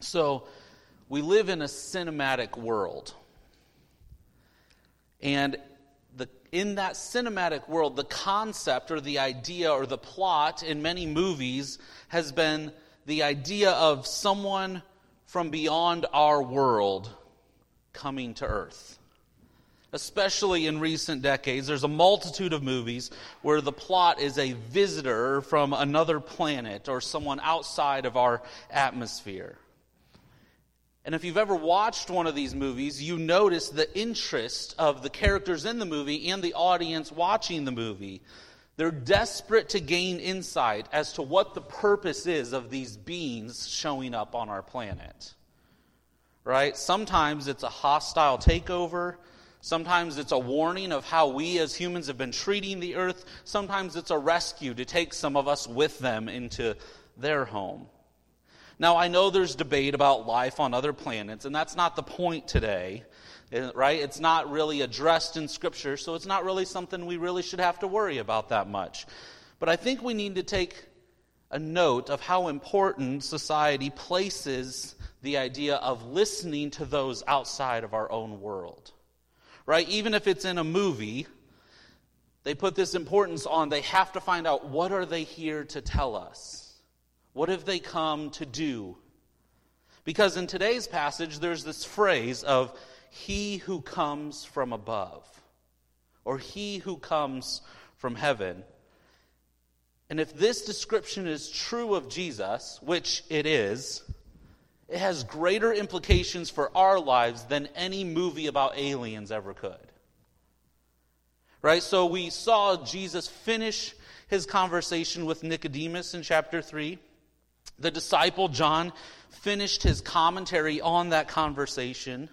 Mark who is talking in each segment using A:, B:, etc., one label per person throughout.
A: So, we live in a cinematic world. And the, in that cinematic world, the concept or the idea or the plot in many movies has been the idea of someone from beyond our world coming to earth. Especially in recent decades, there's a multitude of movies where the plot is a visitor from another planet or someone outside of our atmosphere. And if you've ever watched one of these movies, you notice the interest of the characters in the movie and the audience watching the movie. They're desperate to gain insight as to what the purpose is of these beings showing up on our planet. Right? Sometimes it's a hostile takeover. Sometimes it's a warning of how we as humans have been treating the earth. Sometimes it's a rescue to take some of us with them into their home. Now, I know there's debate about life on other planets, and that's not the point today, eh, right? It's not really addressed in Scripture, so it's not really something we really should have to worry about that much. But I think we need to take a note of how important society places the idea of listening to those outside of our own world. Right? Even if it's in a movie, they put this importance on they have to find out what are they here to tell us? What have they come to do? Because in today's passage, there's this phrase of he who comes from above, or he who comes from heaven. And if this description is true of Jesus, which it is, it has greater implications for our lives than any movie about aliens ever could. Right? So we saw Jesus finish his conversation with Nicodemus in chapter 3. The disciple John finished his commentary on that conversation.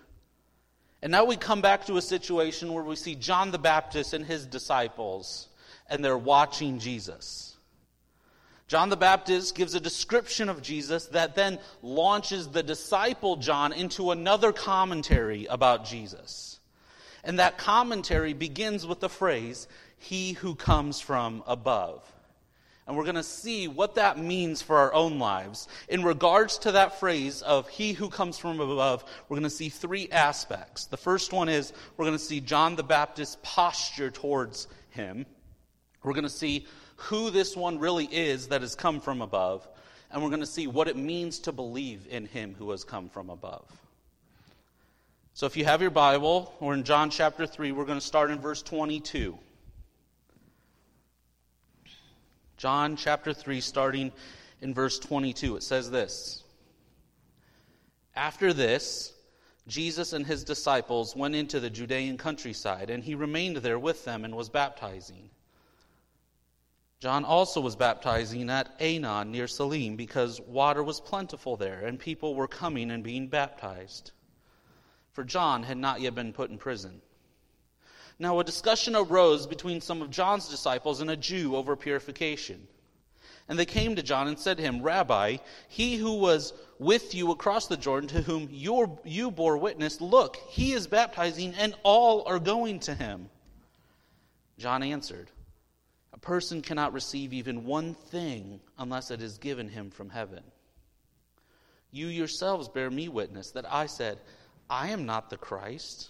A: And now we come back to a situation where we see John the Baptist and his disciples, and they're watching Jesus. John the Baptist gives a description of Jesus that then launches the disciple John into another commentary about Jesus. And that commentary begins with the phrase, He who comes from above. And we're going to see what that means for our own lives. In regards to that phrase of he who comes from above, we're going to see three aspects. The first one is we're going to see John the Baptist's posture towards him. We're going to see who this one really is that has come from above. And we're going to see what it means to believe in him who has come from above. So if you have your Bible, we're in John chapter 3, we're going to start in verse 22. John chapter 3, starting in verse 22. It says this After this, Jesus and his disciples went into the Judean countryside, and he remained there with them and was baptizing. John also was baptizing at Aenon near Salim because water was plentiful there, and people were coming and being baptized. For John had not yet been put in prison. Now, a discussion arose between some of John's disciples and a Jew over purification. And they came to John and said to him, Rabbi, he who was with you across the Jordan, to whom you bore witness, look, he is baptizing, and all are going to him. John answered, A person cannot receive even one thing unless it is given him from heaven. You yourselves bear me witness that I said, I am not the Christ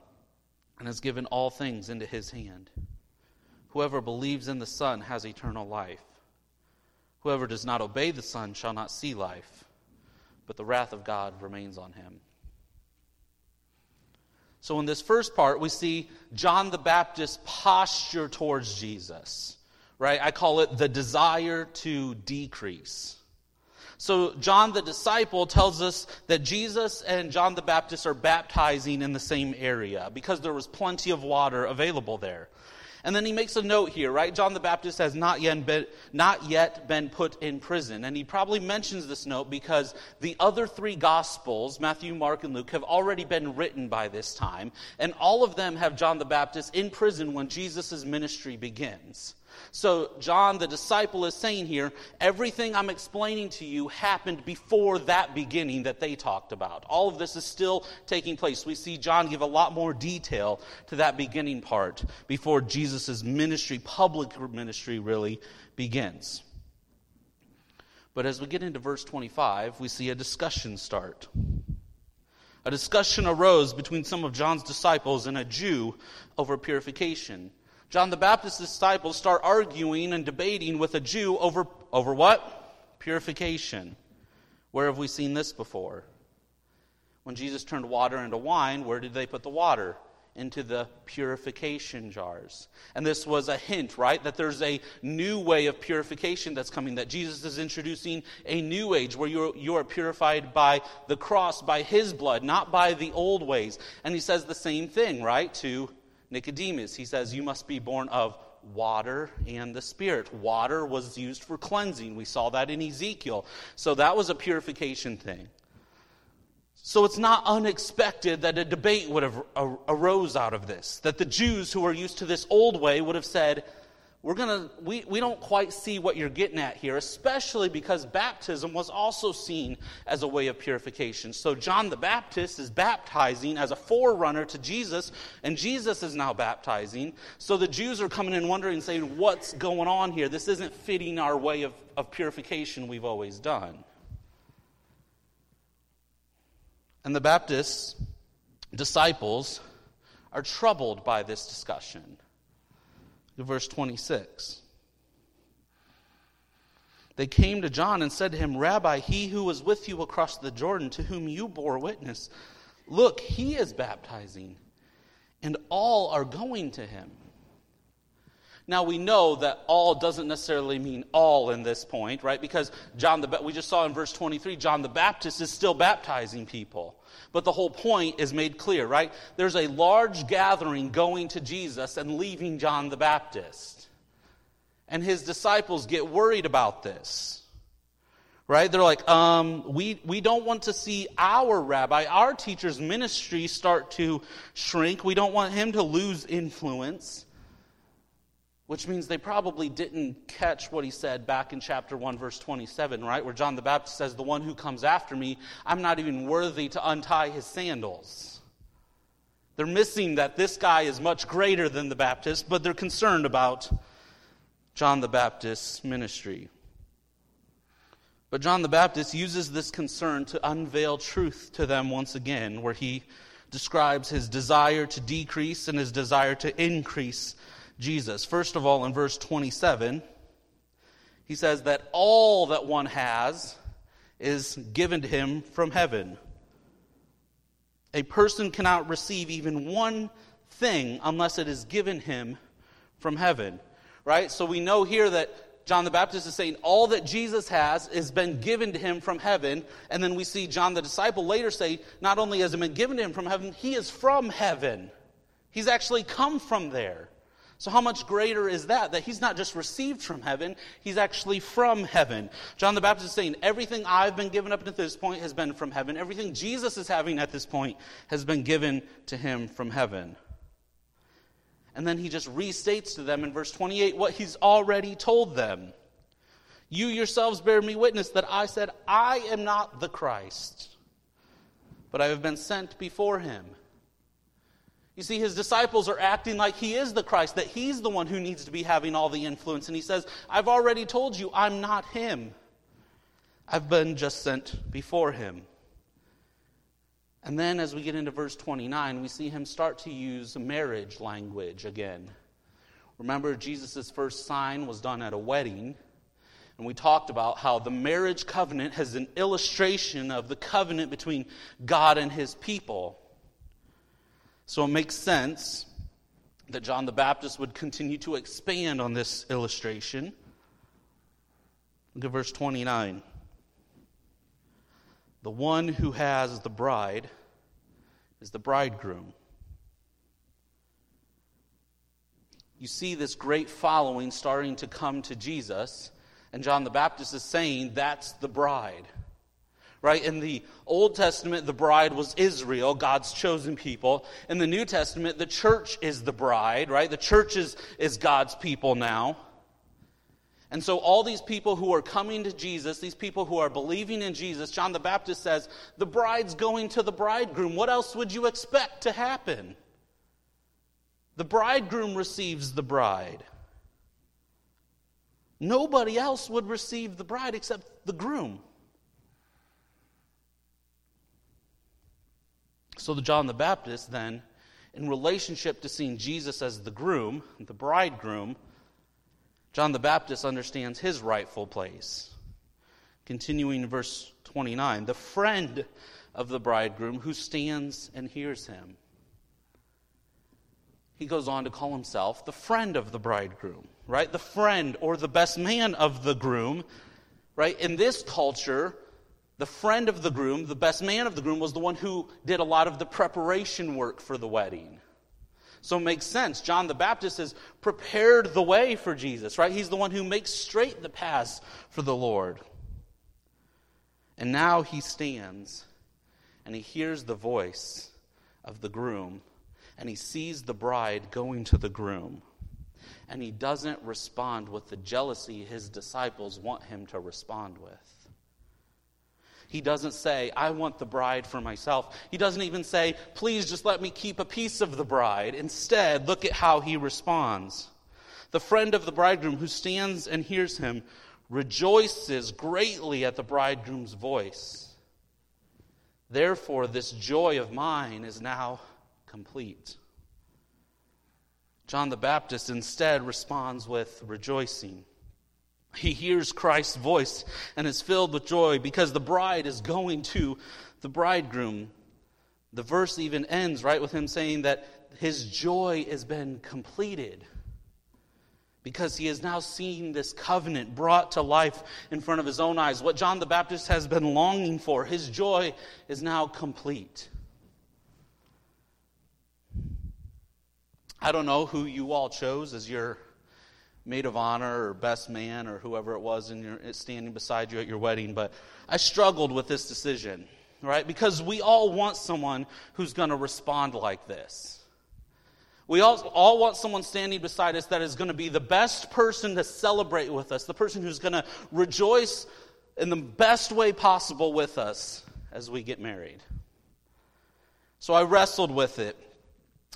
A: and has given all things into his hand. Whoever believes in the Son has eternal life. Whoever does not obey the Son shall not see life, but the wrath of God remains on him. So, in this first part, we see John the Baptist's posture towards Jesus. right? I call it the desire to decrease. So, John the disciple tells us that Jesus and John the Baptist are baptizing in the same area because there was plenty of water available there. And then he makes a note here, right? John the Baptist has not yet been, not yet been put in prison. And he probably mentions this note because the other three Gospels, Matthew, Mark, and Luke, have already been written by this time. And all of them have John the Baptist in prison when Jesus' ministry begins. So, John, the disciple, is saying here everything I'm explaining to you happened before that beginning that they talked about. All of this is still taking place. We see John give a lot more detail to that beginning part before Jesus' ministry, public ministry, really begins. But as we get into verse 25, we see a discussion start. A discussion arose between some of John's disciples and a Jew over purification. John the Baptist's disciples start arguing and debating with a Jew over, over what? Purification. Where have we seen this before? When Jesus turned water into wine, where did they put the water? Into the purification jars. And this was a hint, right? That there's a new way of purification that's coming, that Jesus is introducing a new age where you're, you are purified by the cross, by his blood, not by the old ways. And he says the same thing, right, to Nicodemus. He says, You must be born of water and the Spirit. Water was used for cleansing. We saw that in Ezekiel. So that was a purification thing. So it's not unexpected that a debate would have arose out of this. That the Jews who are used to this old way would have said, we're gonna we, we don't quite see what you're getting at here especially because baptism was also seen as a way of purification. So john the baptist is baptizing as a forerunner to jesus and jesus is now baptizing. So the jews are coming in wondering saying what's going on here? This isn't fitting our way of, of purification we've always done. And the baptist disciples are troubled by this discussion verse 26. They came to John and said to him, Rabbi, he who was with you across the Jordan, to whom you bore witness, look, he is baptizing, and all are going to him. Now we know that all doesn't necessarily mean all in this point, right? Because John the we just saw in verse 23 John the Baptist is still baptizing people. But the whole point is made clear, right? There's a large gathering going to Jesus and leaving John the Baptist. And his disciples get worried about this. Right? They're like, um, we, we don't want to see our rabbi, our teacher's ministry start to shrink. We don't want him to lose influence which means they probably didn't catch what he said back in chapter 1, verse 27, right? Where John the Baptist says, The one who comes after me, I'm not even worthy to untie his sandals. They're missing that this guy is much greater than the Baptist, but they're concerned about John the Baptist's ministry. But John the Baptist uses this concern to unveil truth to them once again, where he describes his desire to decrease and his desire to increase Jesus. First of all, in verse 27, he says that all that one has is given to him from heaven. A person cannot receive even one thing unless it is given him from heaven. Right? So we know here that John the Baptist is saying all that Jesus has has been given to him from heaven. And then we see John the disciple later say, not only has it been given to him from heaven, he is from heaven. He's actually come from there. So, how much greater is that? That he's not just received from heaven, he's actually from heaven. John the Baptist is saying, Everything I've been given up to this point has been from heaven. Everything Jesus is having at this point has been given to him from heaven. And then he just restates to them in verse 28 what he's already told them. You yourselves bear me witness that I said, I am not the Christ, but I have been sent before him. You see, his disciples are acting like he is the Christ, that he's the one who needs to be having all the influence. And he says, I've already told you, I'm not him. I've been just sent before him. And then as we get into verse 29, we see him start to use marriage language again. Remember, Jesus' first sign was done at a wedding. And we talked about how the marriage covenant has an illustration of the covenant between God and his people. So it makes sense that John the Baptist would continue to expand on this illustration. Look at verse 29. The one who has the bride is the bridegroom. You see this great following starting to come to Jesus, and John the Baptist is saying that's the bride. Right? In the Old Testament, the bride was Israel, God's chosen people. In the New Testament, the church is the bride, right? The church is, is God's people now. And so, all these people who are coming to Jesus, these people who are believing in Jesus, John the Baptist says, the bride's going to the bridegroom. What else would you expect to happen? The bridegroom receives the bride. Nobody else would receive the bride except the groom. So, the John the Baptist, then, in relationship to seeing Jesus as the groom, the bridegroom, John the Baptist understands his rightful place. Continuing verse 29 the friend of the bridegroom who stands and hears him. He goes on to call himself the friend of the bridegroom, right? The friend or the best man of the groom, right? In this culture, the friend of the groom, the best man of the groom, was the one who did a lot of the preparation work for the wedding. So it makes sense. John the Baptist has prepared the way for Jesus, right? He's the one who makes straight the paths for the Lord. And now he stands and he hears the voice of the groom and he sees the bride going to the groom. And he doesn't respond with the jealousy his disciples want him to respond with. He doesn't say, I want the bride for myself. He doesn't even say, please just let me keep a piece of the bride. Instead, look at how he responds. The friend of the bridegroom who stands and hears him rejoices greatly at the bridegroom's voice. Therefore, this joy of mine is now complete. John the Baptist instead responds with rejoicing. He hears Christ's voice and is filled with joy because the bride is going to the bridegroom. The verse even ends right with him saying that his joy has been completed because he has now seen this covenant brought to life in front of his own eyes. What John the Baptist has been longing for, his joy is now complete. I don't know who you all chose as your maid of honor or best man or whoever it was in your, standing beside you at your wedding, but I struggled with this decision, right? Because we all want someone who's going to respond like this. We all, all want someone standing beside us that is going to be the best person to celebrate with us, the person who's going to rejoice in the best way possible with us as we get married. So I wrestled with it.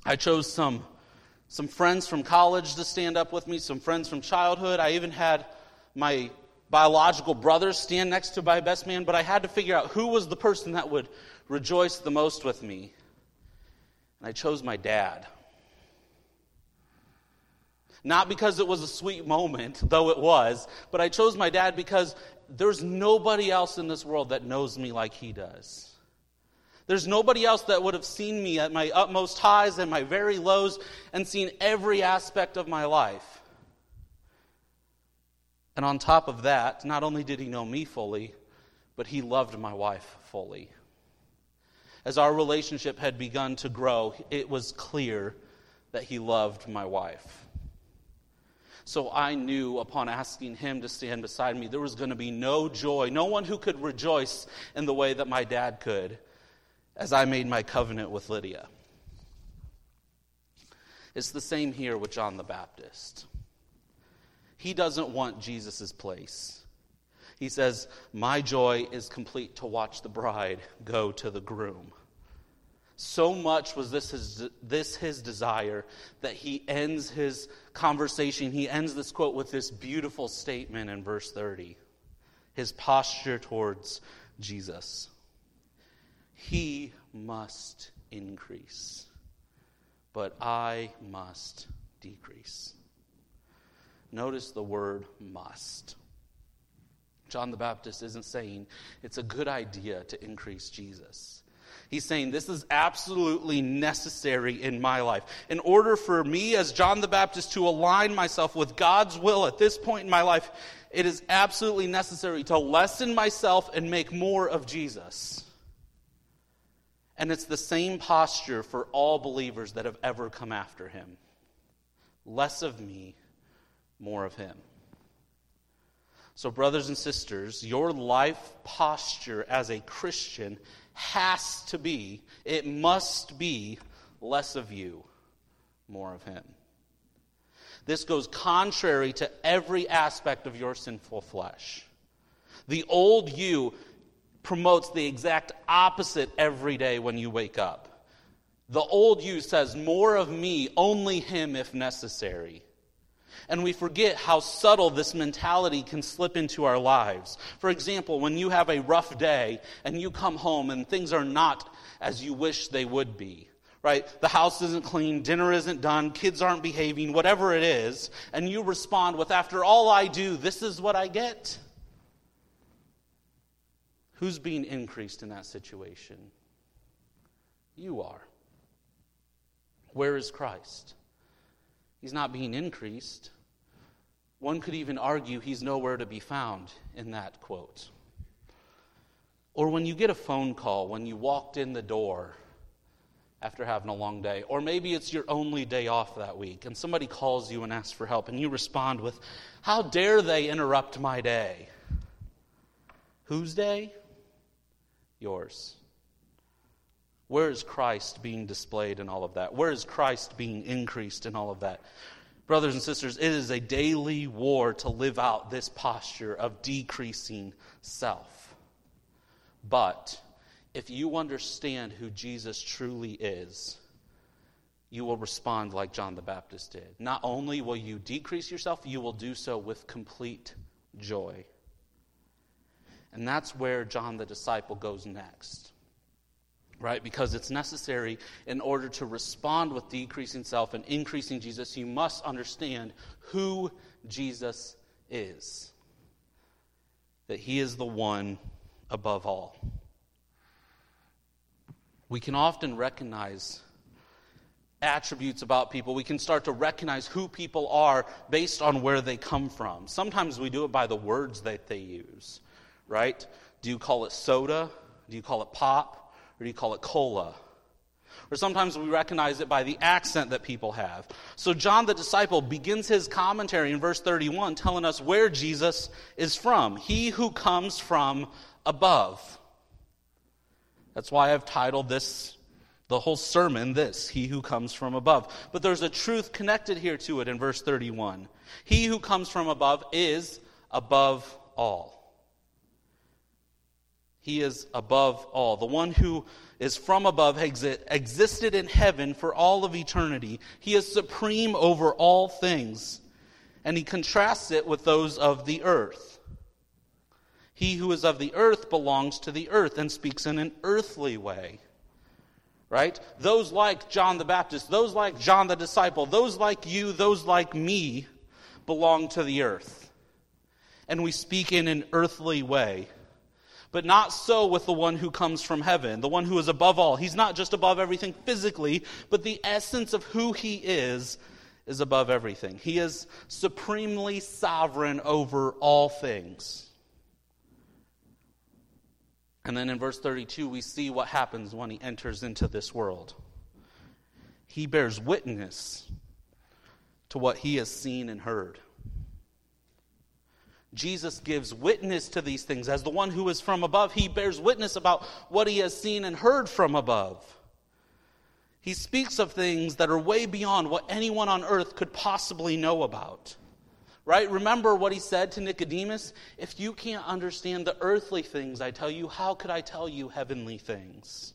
A: I chose some some friends from college to stand up with me, some friends from childhood. I even had my biological brothers stand next to my best man, but I had to figure out who was the person that would rejoice the most with me. And I chose my dad. Not because it was a sweet moment, though it was, but I chose my dad because there's nobody else in this world that knows me like he does. There's nobody else that would have seen me at my utmost highs and my very lows and seen every aspect of my life. And on top of that, not only did he know me fully, but he loved my wife fully. As our relationship had begun to grow, it was clear that he loved my wife. So I knew upon asking him to stand beside me, there was going to be no joy, no one who could rejoice in the way that my dad could as I made my covenant with Lydia. It's the same here with John the Baptist. He doesn't want Jesus' place. He says, My joy is complete to watch the bride go to the groom. So much was this his, this his desire that he ends his conversation, he ends this quote with this beautiful statement in verse 30 his posture towards Jesus. He must increase, but I must decrease. Notice the word must. John the Baptist isn't saying it's a good idea to increase Jesus. He's saying this is absolutely necessary in my life. In order for me, as John the Baptist, to align myself with God's will at this point in my life, it is absolutely necessary to lessen myself and make more of Jesus. And it's the same posture for all believers that have ever come after him less of me, more of him. So, brothers and sisters, your life posture as a Christian has to be, it must be, less of you, more of him. This goes contrary to every aspect of your sinful flesh. The old you promotes the exact opposite every day when you wake up. The old you says, More of me, only him if necessary. And we forget how subtle this mentality can slip into our lives. For example, when you have a rough day and you come home and things are not as you wish they would be, right? The house isn't clean, dinner isn't done, kids aren't behaving, whatever it is, and you respond with, After all I do, this is what I get. Who's being increased in that situation? You are. Where is Christ? He's not being increased. One could even argue he's nowhere to be found in that quote. Or when you get a phone call when you walked in the door after having a long day, or maybe it's your only day off that week, and somebody calls you and asks for help, and you respond with, How dare they interrupt my day? Whose day? Yours? Where is Christ being displayed in all of that? Where is Christ being increased in all of that? Brothers and sisters, it is a daily war to live out this posture of decreasing self. But if you understand who Jesus truly is, you will respond like John the Baptist did. Not only will you decrease yourself, you will do so with complete joy. And that's where John the disciple goes next. Right? Because it's necessary in order to respond with decreasing self and increasing Jesus, you must understand who Jesus is. That he is the one above all. We can often recognize attributes about people. We can start to recognize who people are based on where they come from. Sometimes we do it by the words that they use right? Do you call it soda? Do you call it pop? Or do you call it cola? Or sometimes we recognize it by the accent that people have. So John the disciple begins his commentary in verse 31 telling us where Jesus is from. He who comes from above. That's why I've titled this, the whole sermon, this He who comes from above. But there's a truth connected here to it in verse 31. He who comes from above is above all. He is above all. The one who is from above existed in heaven for all of eternity. He is supreme over all things. And he contrasts it with those of the earth. He who is of the earth belongs to the earth and speaks in an earthly way. Right? Those like John the Baptist, those like John the disciple, those like you, those like me belong to the earth. And we speak in an earthly way. But not so with the one who comes from heaven, the one who is above all. He's not just above everything physically, but the essence of who he is is above everything. He is supremely sovereign over all things. And then in verse 32, we see what happens when he enters into this world. He bears witness to what he has seen and heard. Jesus gives witness to these things. As the one who is from above, he bears witness about what he has seen and heard from above. He speaks of things that are way beyond what anyone on earth could possibly know about. Right? Remember what he said to Nicodemus? If you can't understand the earthly things I tell you, how could I tell you heavenly things?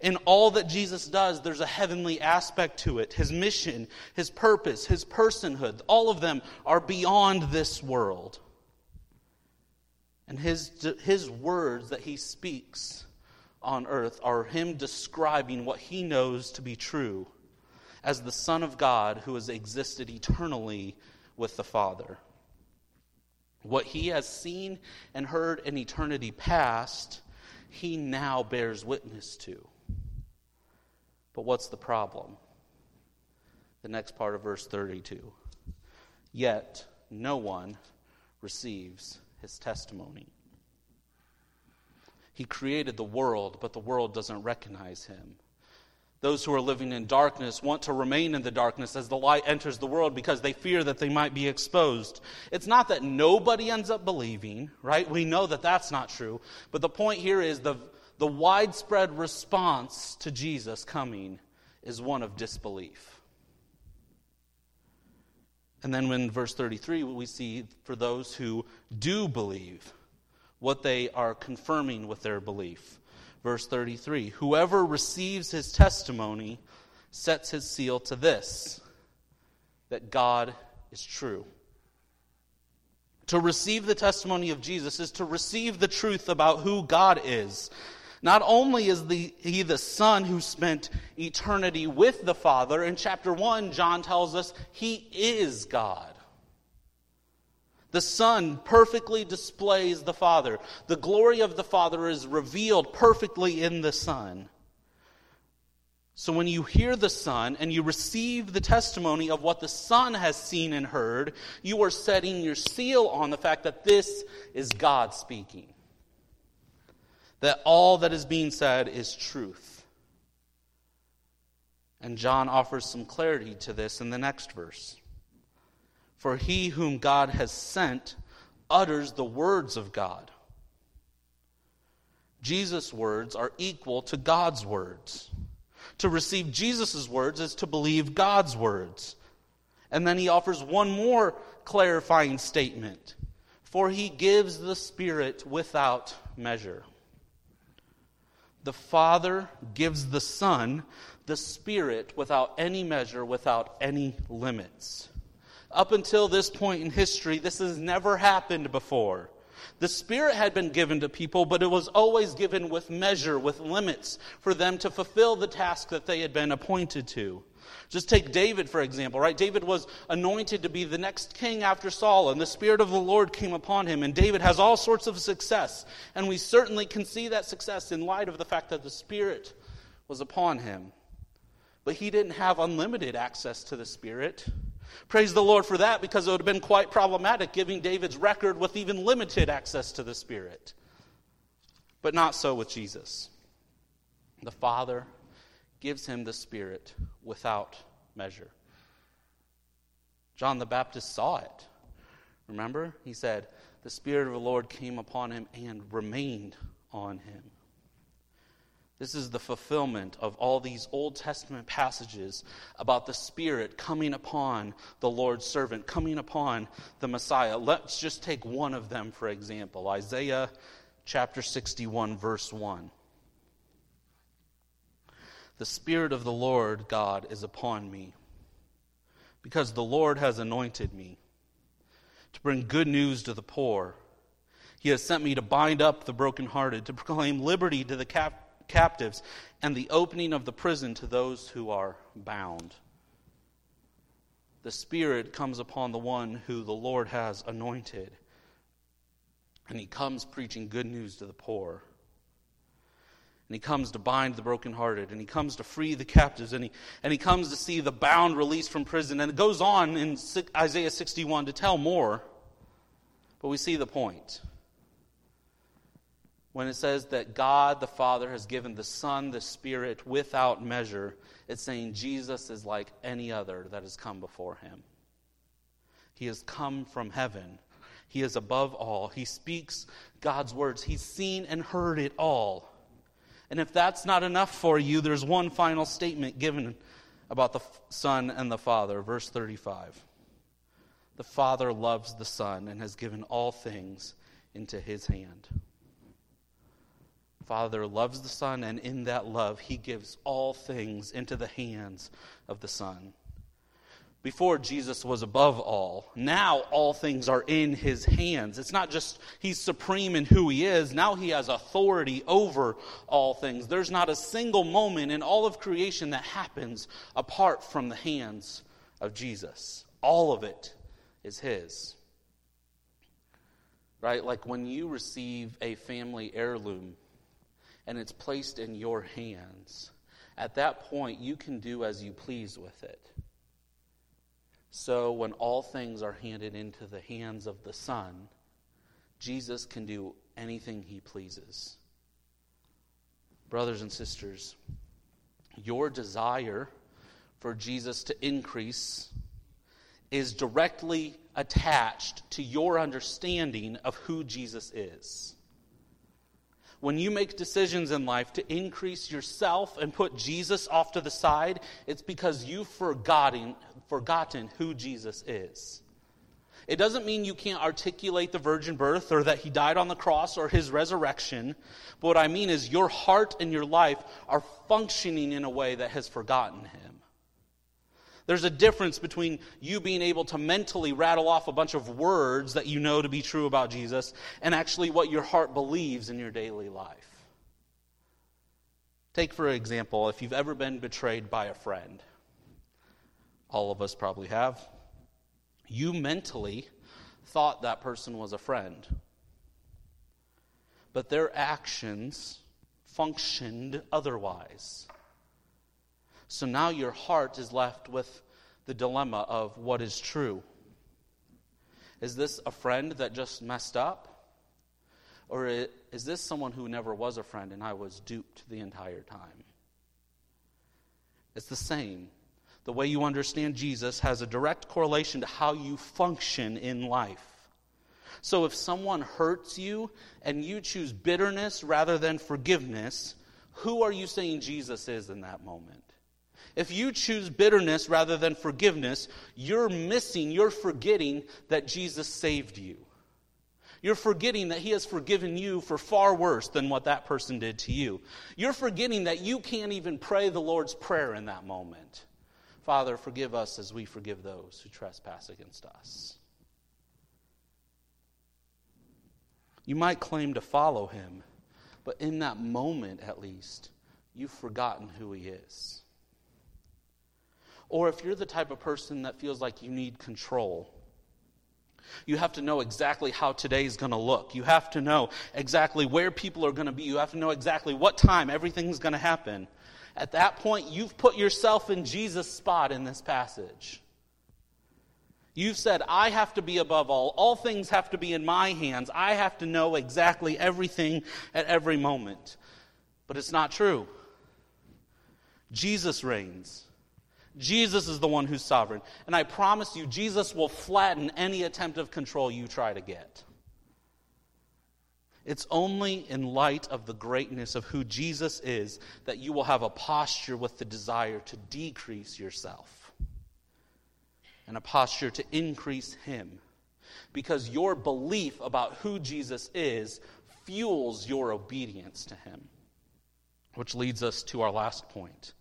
A: In all that Jesus does, there's a heavenly aspect to it. His mission, his purpose, his personhood, all of them are beyond this world. And his, his words that he speaks on earth are him describing what he knows to be true as the Son of God who has existed eternally with the Father. What he has seen and heard in eternity past he now bears witness to. But what's the problem? The next part of verse 32. Yet no one receives his testimony. He created the world, but the world doesn't recognize him. Those who are living in darkness want to remain in the darkness as the light enters the world because they fear that they might be exposed. It's not that nobody ends up believing, right? We know that that's not true. But the point here is the, the widespread response to Jesus coming is one of disbelief. And then in verse 33, we see for those who do believe what they are confirming with their belief. Verse 33 Whoever receives his testimony sets his seal to this that God is true. To receive the testimony of Jesus is to receive the truth about who God is. Not only is the, he the Son who spent eternity with the Father, in chapter 1, John tells us he is God. The Son perfectly displays the Father. The glory of the Father is revealed perfectly in the Son. So when you hear the Son and you receive the testimony of what the Son has seen and heard, you are setting your seal on the fact that this is God speaking. That all that is being said is truth. And John offers some clarity to this in the next verse. For he whom God has sent utters the words of God. Jesus' words are equal to God's words. To receive Jesus' words is to believe God's words. And then he offers one more clarifying statement For he gives the Spirit without measure. The Father gives the Son the Spirit without any measure, without any limits. Up until this point in history, this has never happened before. The Spirit had been given to people, but it was always given with measure, with limits, for them to fulfill the task that they had been appointed to. Just take David, for example, right? David was anointed to be the next king after Saul, and the Spirit of the Lord came upon him, and David has all sorts of success. And we certainly can see that success in light of the fact that the Spirit was upon him. But he didn't have unlimited access to the Spirit. Praise the Lord for that because it would have been quite problematic giving David's record with even limited access to the Spirit. But not so with Jesus. The Father gives him the Spirit without measure. John the Baptist saw it. Remember? He said, The Spirit of the Lord came upon him and remained on him. This is the fulfillment of all these Old Testament passages about the Spirit coming upon the Lord's servant, coming upon the Messiah. Let's just take one of them, for example Isaiah chapter 61, verse 1. The Spirit of the Lord God is upon me, because the Lord has anointed me to bring good news to the poor. He has sent me to bind up the brokenhearted, to proclaim liberty to the captives captives, and the opening of the prison to those who are bound. The Spirit comes upon the one who the Lord has anointed, and he comes preaching good news to the poor. And he comes to bind the brokenhearted, and he comes to free the captives, and he, and he comes to see the bound released from prison. And it goes on in Isaiah 61 to tell more, but we see the point when it says that God the Father has given the Son the Spirit without measure, it's saying Jesus is like any other that has come before him. He has come from heaven. He is above all. He speaks God's words. He's seen and heard it all. And if that's not enough for you, there's one final statement given about the Son and the Father. Verse 35. The Father loves the Son and has given all things into his hand. Father loves the Son, and in that love, he gives all things into the hands of the Son. Before Jesus was above all, now all things are in his hands. It's not just he's supreme in who he is, now he has authority over all things. There's not a single moment in all of creation that happens apart from the hands of Jesus. All of it is his. Right? Like when you receive a family heirloom and it's placed in your hands. At that point, you can do as you please with it. So, when all things are handed into the hands of the Son, Jesus can do anything he pleases. Brothers and sisters, your desire for Jesus to increase is directly attached to your understanding of who Jesus is. When you make decisions in life to increase yourself and put Jesus off to the side, it's because you've forgotten, forgotten who Jesus is. It doesn't mean you can't articulate the virgin birth or that he died on the cross or his resurrection. But what I mean is your heart and your life are functioning in a way that has forgotten him. There's a difference between you being able to mentally rattle off a bunch of words that you know to be true about Jesus and actually what your heart believes in your daily life. Take, for example, if you've ever been betrayed by a friend, all of us probably have. You mentally thought that person was a friend, but their actions functioned otherwise. So now your heart is left with the dilemma of what is true. Is this a friend that just messed up? Or is this someone who never was a friend and I was duped the entire time? It's the same. The way you understand Jesus has a direct correlation to how you function in life. So if someone hurts you and you choose bitterness rather than forgiveness, who are you saying Jesus is in that moment? If you choose bitterness rather than forgiveness, you're missing, you're forgetting that Jesus saved you. You're forgetting that He has forgiven you for far worse than what that person did to you. You're forgetting that you can't even pray the Lord's Prayer in that moment. Father, forgive us as we forgive those who trespass against us. You might claim to follow Him, but in that moment, at least, you've forgotten who He is. Or if you're the type of person that feels like you need control, you have to know exactly how today's going to look. You have to know exactly where people are going to be. You have to know exactly what time everything's going to happen. At that point, you've put yourself in Jesus' spot in this passage. You've said, I have to be above all. All things have to be in my hands. I have to know exactly everything at every moment. But it's not true. Jesus reigns. Jesus is the one who's sovereign. And I promise you, Jesus will flatten any attempt of control you try to get. It's only in light of the greatness of who Jesus is that you will have a posture with the desire to decrease yourself and a posture to increase Him. Because your belief about who Jesus is fuels your obedience to Him. Which leads us to our last point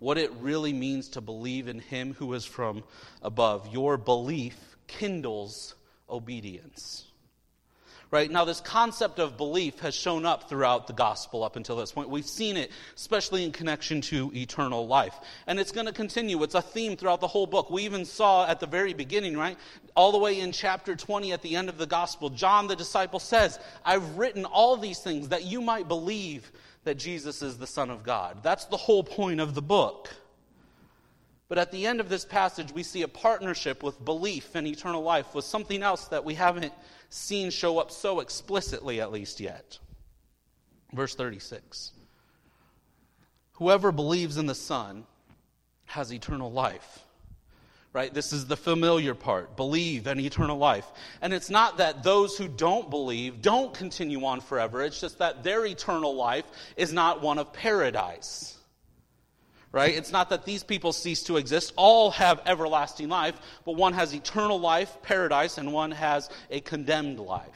A: what it really means to believe in Him who is from above. Your belief kindles obedience. Right? Now, this concept of belief has shown up throughout the gospel up until this point. We've seen it, especially in connection to eternal life. And it's going to continue. It's a theme throughout the whole book. We even saw at the very beginning, right? All the way in chapter 20 at the end of the gospel, John the disciple says, I've written all these things that you might believe that Jesus is the Son of God. That's the whole point of the book. But at the end of this passage, we see a partnership with belief and eternal life with something else that we haven't seen show up so explicitly, at least yet. Verse 36 Whoever believes in the Son has eternal life right? This is the familiar part believe and eternal life. And it's not that those who don't believe don't continue on forever, it's just that their eternal life is not one of paradise. Right? It's not that these people cease to exist. All have everlasting life, but one has eternal life, paradise, and one has a condemned life.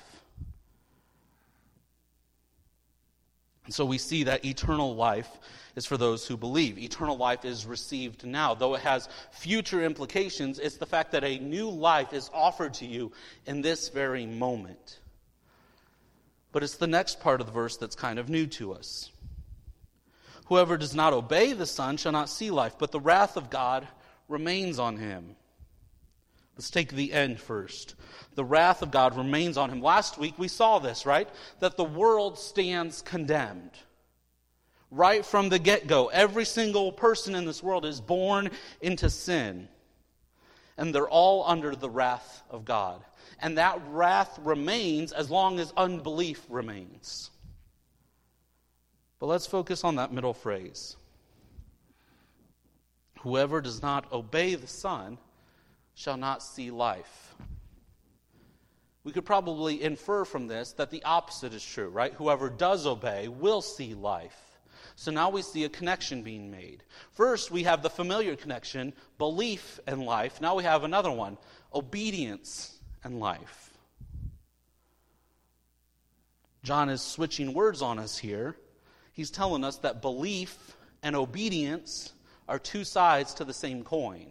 A: And so we see that eternal life is for those who believe. Eternal life is received now. Though it has future implications, it's the fact that a new life is offered to you in this very moment. But it's the next part of the verse that's kind of new to us. Whoever does not obey the Son shall not see life, but the wrath of God remains on him. Let's take the end first. The wrath of God remains on him. Last week we saw this, right? That the world stands condemned right from the get go. Every single person in this world is born into sin. And they're all under the wrath of God. And that wrath remains as long as unbelief remains. But let's focus on that middle phrase. Whoever does not obey the Son shall not see life. We could probably infer from this that the opposite is true, right? Whoever does obey will see life. So now we see a connection being made. First, we have the familiar connection, belief and life. Now we have another one, obedience and life. John is switching words on us here. He's telling us that belief and obedience are two sides to the same coin.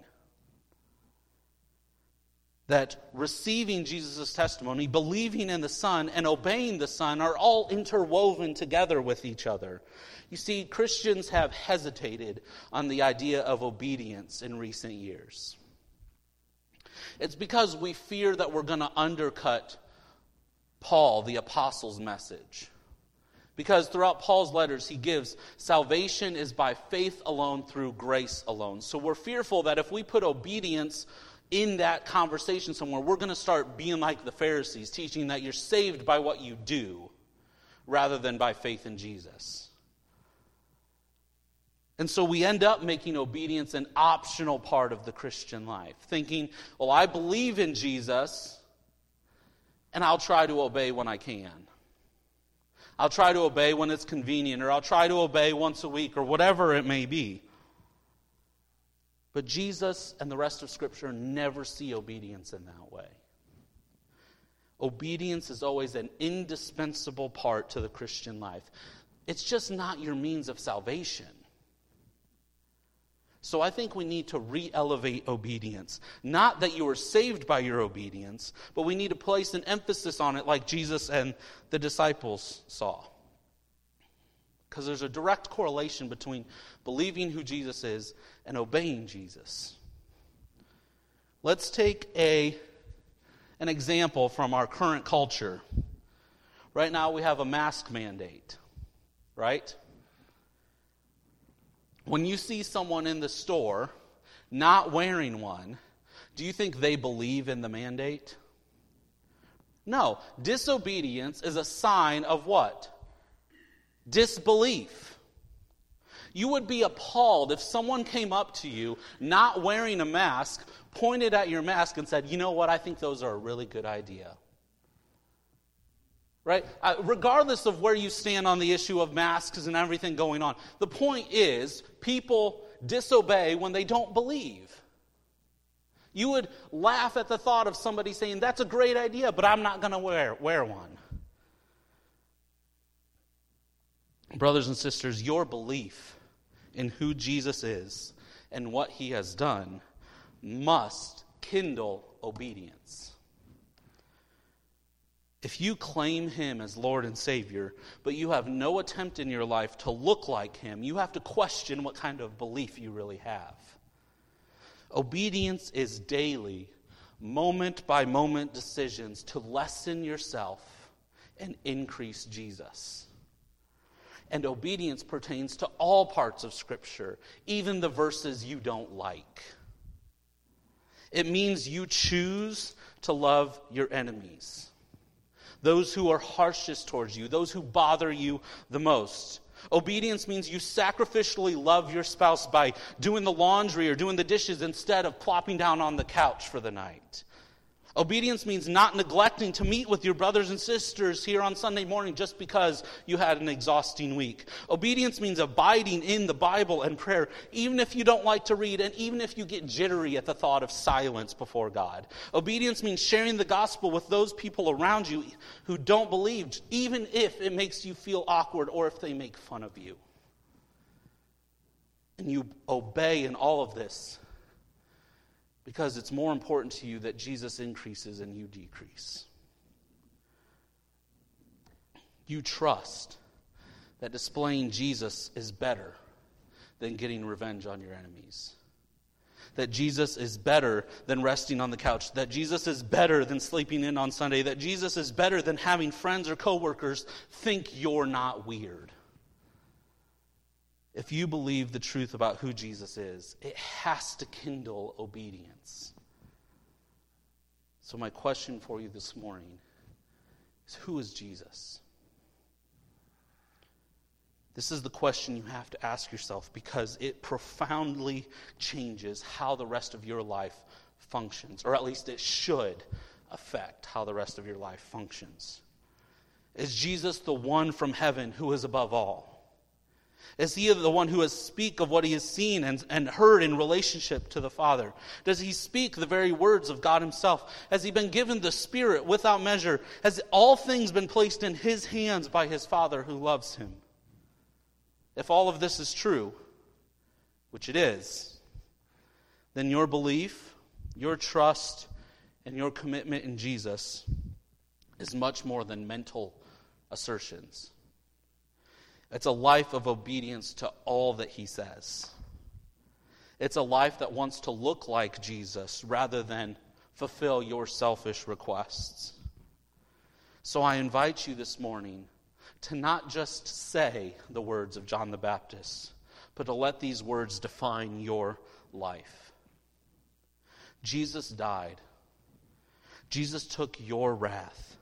A: That receiving Jesus' testimony, believing in the Son, and obeying the Son are all interwoven together with each other. You see, Christians have hesitated on the idea of obedience in recent years. It's because we fear that we're going to undercut Paul, the apostle's message. Because throughout Paul's letters, he gives salvation is by faith alone through grace alone. So we're fearful that if we put obedience in that conversation somewhere, we're going to start being like the Pharisees, teaching that you're saved by what you do rather than by faith in Jesus. And so we end up making obedience an optional part of the Christian life, thinking, well, I believe in Jesus, and I'll try to obey when I can. I'll try to obey when it's convenient, or I'll try to obey once a week, or whatever it may be. But Jesus and the rest of Scripture never see obedience in that way. Obedience is always an indispensable part to the Christian life. It's just not your means of salvation. So I think we need to re elevate obedience. Not that you were saved by your obedience, but we need to place an emphasis on it like Jesus and the disciples saw. Because there's a direct correlation between believing who Jesus is and obeying Jesus. Let's take a, an example from our current culture. Right now, we have a mask mandate, right? When you see someone in the store not wearing one, do you think they believe in the mandate? No. Disobedience is a sign of what? Disbelief. You would be appalled if someone came up to you not wearing a mask, pointed at your mask, and said, You know what? I think those are a really good idea right? Uh, regardless of where you stand on the issue of masks and everything going on, the point is people disobey when they don't believe. You would laugh at the thought of somebody saying, That's a great idea, but I'm not going to wear, wear one. Brothers and sisters, your belief in who Jesus is and what he has done must kindle obedience. If you claim him as Lord and Savior, but you have no attempt in your life to look like him, you have to question what kind of belief you really have. Obedience is daily, moment by moment decisions to lessen yourself and increase Jesus. And obedience pertains to all parts of Scripture, even the verses you don't like. It means you choose to love your enemies those who are harshest towards you, those who bother you the most. Obedience means you sacrificially love your spouse by doing the laundry or doing the dishes instead of plopping down on the couch for the night. Obedience means not neglecting to meet with your brothers and sisters here on Sunday morning just because you had an exhausting week. Obedience means abiding in the Bible and prayer, even if you don't like to read and even if you get jittery at the thought of silence before God. Obedience means sharing the gospel with those people around you who don't believe, even if it makes you feel awkward or if they make fun of you. And you obey in all of this because it's more important to you that Jesus increases and you decrease. You trust that displaying Jesus is better than getting revenge on your enemies. That Jesus is better than resting on the couch. That Jesus is better than sleeping in on Sunday. That Jesus is better than having friends or coworkers think you're not weird. If you believe the truth about who Jesus is, it has to kindle obedience. So, my question for you this morning is Who is Jesus? This is the question you have to ask yourself because it profoundly changes how the rest of your life functions, or at least it should affect how the rest of your life functions. Is Jesus the one from heaven who is above all? Is he the one who has speak of what he has seen and, and heard in relationship to the Father? Does he speak the very words of God himself? Has he been given the Spirit without measure? Has all things been placed in his hands by his Father who loves him? If all of this is true, which it is, then your belief, your trust, and your commitment in Jesus is much more than mental assertions. It's a life of obedience to all that he says. It's a life that wants to look like Jesus rather than fulfill your selfish requests. So I invite you this morning to not just say the words of John the Baptist, but to let these words define your life. Jesus died. Jesus took your wrath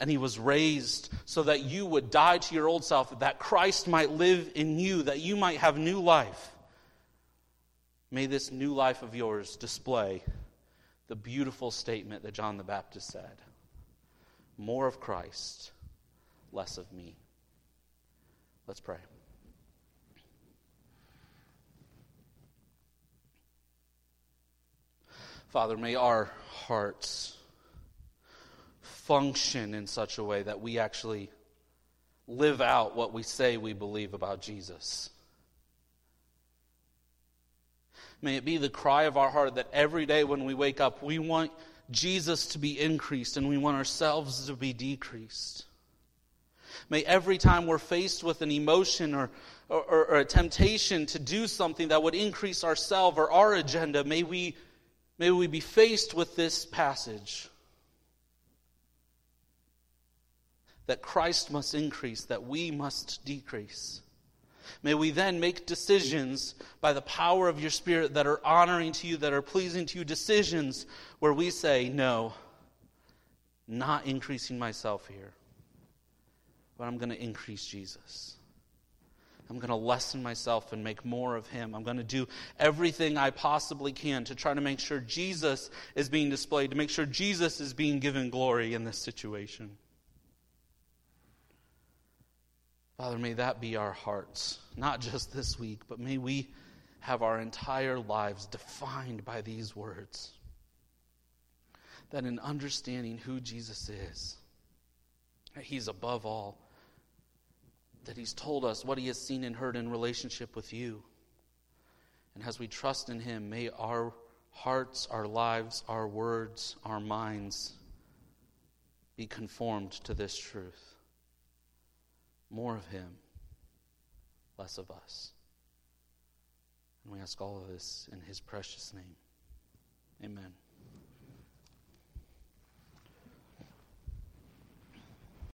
A: and he was raised so that you would die to your old self, that Christ might live in you, that you might have new life. May this new life of yours display the beautiful statement that John the Baptist said more of Christ, less of me. Let's pray. Father, may our hearts function in such a way that we actually live out what we say we believe about Jesus. May it be the cry of our heart that every day when we wake up, we want Jesus to be increased and we want ourselves to be decreased. May every time we're faced with an emotion or, or, or a temptation to do something that would increase ourselves or our agenda, may we, may we be faced with this passage that Christ must increase, that we must decrease. May we then make decisions by the power of your Spirit that are honoring to you, that are pleasing to you, decisions where we say, No, not increasing myself here, but I'm going to increase Jesus. I'm going to lessen myself and make more of Him. I'm going to do everything I possibly can to try to make sure Jesus is being displayed, to make sure Jesus is being given glory in this situation. Father, may that be our hearts, not just this week, but may we have our entire lives defined by these words. That in understanding who Jesus is, that He's above all, that He's told us what He has seen and heard in relationship with you. And as we trust in Him, may our hearts, our lives, our words, our minds be conformed to this truth more of Him, less of us. And we ask all of this in His precious name. Amen.